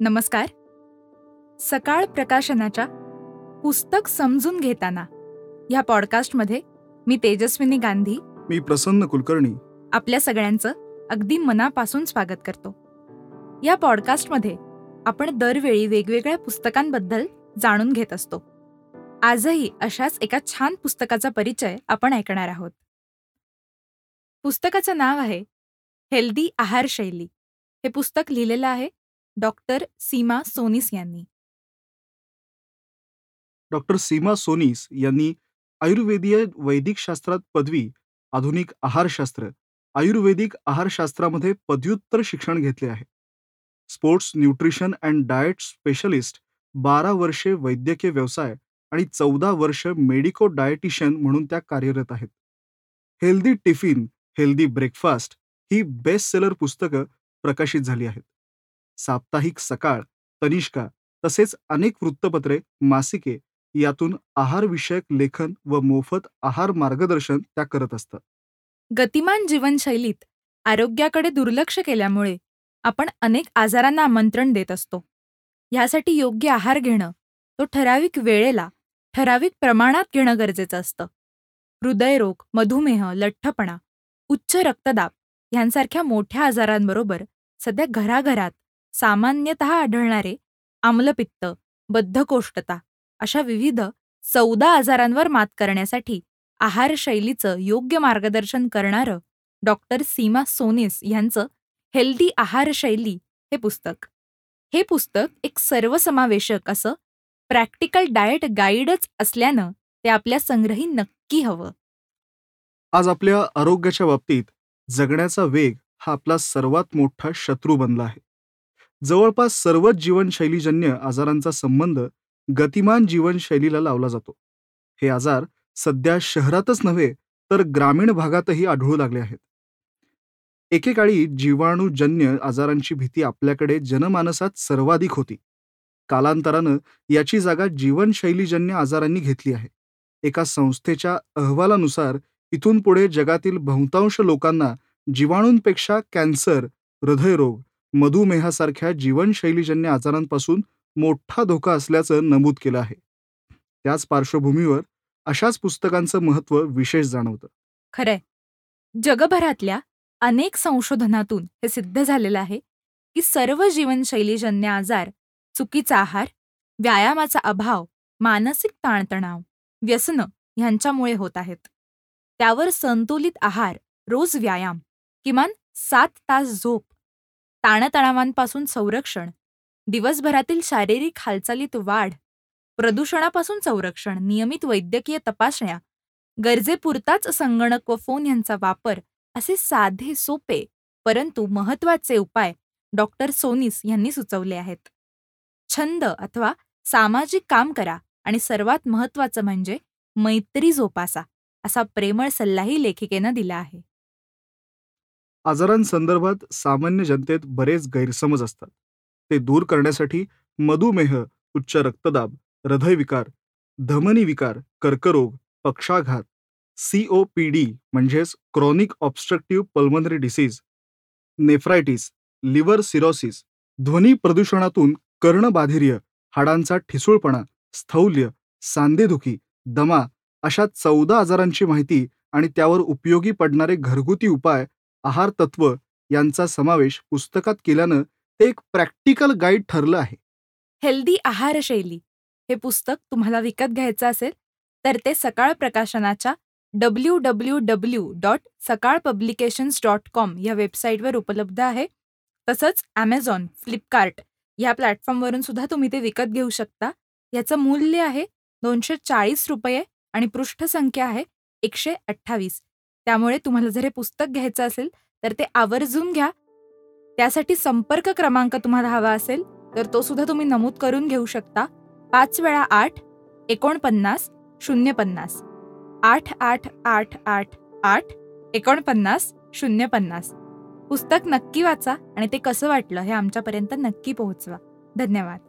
नमस्कार. सकाळ प्रकाशनाच्या पुस्तक समजून घेताना ह्या पॉडकास्टमध्ये मी तेजस्विनी गांधी. मी प्रसन्न कुलकर्णी. आपल्या सगळ्यांचं अगदी मनापासून स्वागत करतो. या पॉडकास्टमध्ये आपण दरवेळी वेगवेगळ्या पुस्तकांबद्दल जाणून घेत असतो. आजही अशाच एका छान पुस्तकाचा परिचय आपण ऐकणार आहोत. पुस्तकाचं नाव आहे हेल्दी आहारशैली हे पुस्तक लिहिलेलं आहे डॉक्टर सीमा सोनिस यांनी. डॉक्टर सीमा सोनीस यांनी आयुर्वेदीय वैदिक शास्त्रात पदवी आधुनिक आहारशास्त्र आयुर्वेदिक आहारशास्त्रामध्ये पदव्युत्तर शिक्षण घेतले आहे. Sports nutrition and diet specialist बारा वर्षे वैद्यकीय व्यवसाय आणि चौदा वर्ष मेडिको डायटिशियन म्हणून त्या कार्यरत आहेत. हेल्दी टिफिन हेल्दी ब्रेकफास्ट ही बेस्ट सेलर पुस्तकं प्रकाशित झाली आहेत. साप्ताहिक सकाळ तनिष्का तसेच अनेक वृत्तपत्रे मासिके यातून आहारविषयक लेखन व मोफत आहार मार्गदर्शन त्या करत असतात. गतिमान जीवनशैलीत आरोग्याकडे दुर्लक्ष केल्यामुळे आपण अनेक आजारांना आमंत्रण देत असतो. ह्यासाठी योग्य आहार घेणं तो ठराविक वेळेला ठराविक प्रमाणात घेणं गरजेचं असतं. हृदयरोग मधुमेह लठ्ठपणा उच्च रक्तदाब यांसारख्या मोठ्या आजारांबरोबर सध्या घराघरात सामान्यतः आढळणारे आम्लपित्त बद्धकोष्ठता अशा विविध चौदा आजारांवर मात करण्यासाठी आहारशैलीचं योग्य मार्गदर्शन करणारं डॉक्टर सीमा सोनेस यांचं हेल्दी आहारशैली हे पुस्तक. हे पुस्तक एक सर्वसमावेशक असं प्रॅक्टिकल डाएट गाईडच असल्यानं ते आपल्या संग्रही नक्की हवं. आज आपल्या आरोग्याच्या बाबतीत जगण्याचा वेग हा आपला सर्वात मोठा शत्रू बनला आहे. जवळपास सर्वच जीवनशैलीजन्य आजारांचा संबंध गतिमान जीवनशैलीला लावला जातो. हे आजार सध्या शहरातच नव्हे तर ग्रामीण भागातही आढळू लागले आहेत. एकेकाळी जीवाणूजन्य आजारांची भीती आपल्याकडे जनमानसात सर्वाधिक होती. कालांतरानं याची जागा जीवनशैलीजन्य आजारांनी घेतली आहे. एका संस्थेच्या अहवालानुसार इथून पुढे जगातील बहुतांश लोकांना जीवाणूंपेक्षा कॅन्सर हृदयरोग मधुमेहासारख्या जीवनशैलीजन्य आजारांपासून मोठा धोका असल्याचं नमूद केलं आहे. त्याच पार्श्वभूमीवर अशाच पुस्तकांचं महत्त्व विशेष जाणवतं. खरंय. जगभरातल्या अनेक संशोधनातून हे सिद्ध झालेलं आहे की सर्व जीवनशैलीजन्य आजार चुकीचा आहार व्यायामाचा अभाव मानसिक ताणतणाव व्यसनं ह्यांच्यामुळे होत आहेत. त्यावर संतुलित आहार रोज व्यायाम किमान सात तास झोप ताणतणावांपासून संरक्षण. दिवसभरातील शारीरिक हालचालीत वाढ. प्रदूषणापासून संरक्षण. नियमित वैद्यकीय तपासण्या. गरजेपुरताच संगणक व फोन यांचा वापर. असे साधे सोपे परंतु महत्त्वाचे उपाय डॉक्टर सोनीस यांनी सुचवले आहेत. छंद अथवा सामाजिक काम करा आणि सर्वात महत्वाचं म्हणजे मैत्री जोपासा असा प्रेमळ सल्लाही लेखिकेनं दिला आहे. आजारांसंदर्भात सामान्य जनतेत बरेच गैरसमज असतात. ते दूर करण्यासाठी मधुमेह उच्च रक्तदाब हृदयविकार धमनी विकार कर्करोग पक्षाघात सीओपीडी म्हणजेच chronic obstructive pulmonary disease nephritis liver cirrhosis ध्वनी प्रदूषणातून कर्णबाधिर्य हाडांचा ठिसूळपणा स्थौल्य सांधेदुखी दमा अशा चौदा आजारांची माहिती आणि त्यावर उपयोगी पडणारे घरगुती उपाय आहार तत्व यांचा समावेश पुस्तकात केल्यानं ते एक प्रॅक्टिकल गाईड ठरलं आहे. हेल्दी आहारशैली हे पुस्तक तुम्हाला विकत घ्यायचं असेल तर ते Sakal प्रकाशनाच्या W W W dot Sakal publications dot com या वेबसाईटवर उपलब्ध आहे. तसंच ॲमेझॉन फ्लिपकार्ट या प्लॅटफॉर्मवरून सुद्धा तुम्ही ते विकत घेऊ शकता. याचं मूल्य आहे दोनशे चाळीस रुपये आणि पृष्ठसंख्या आहे एकशे अठ्ठावीस. त्यामुळे तुम्हाला जर हे पुस्तक घ्यायचं असेल तर ते आवर्जून घ्या. त्यासाठी संपर्क क्रमांक तुम्हाला हवा असेल तर तो सुद्धा तुम्ही नमूद करून घेऊ शकता. पाच वेळा आठ एकोणपन्नास शून्य पन्नास आठ आठ आठ आठ आठ एकोणपन्नास शून्य पन्नास पुस्तक नक्की वाचा आणि ते कसं वाटलं हे आमच्यापर्यंत नक्की पोहोचवा. धन्यवाद.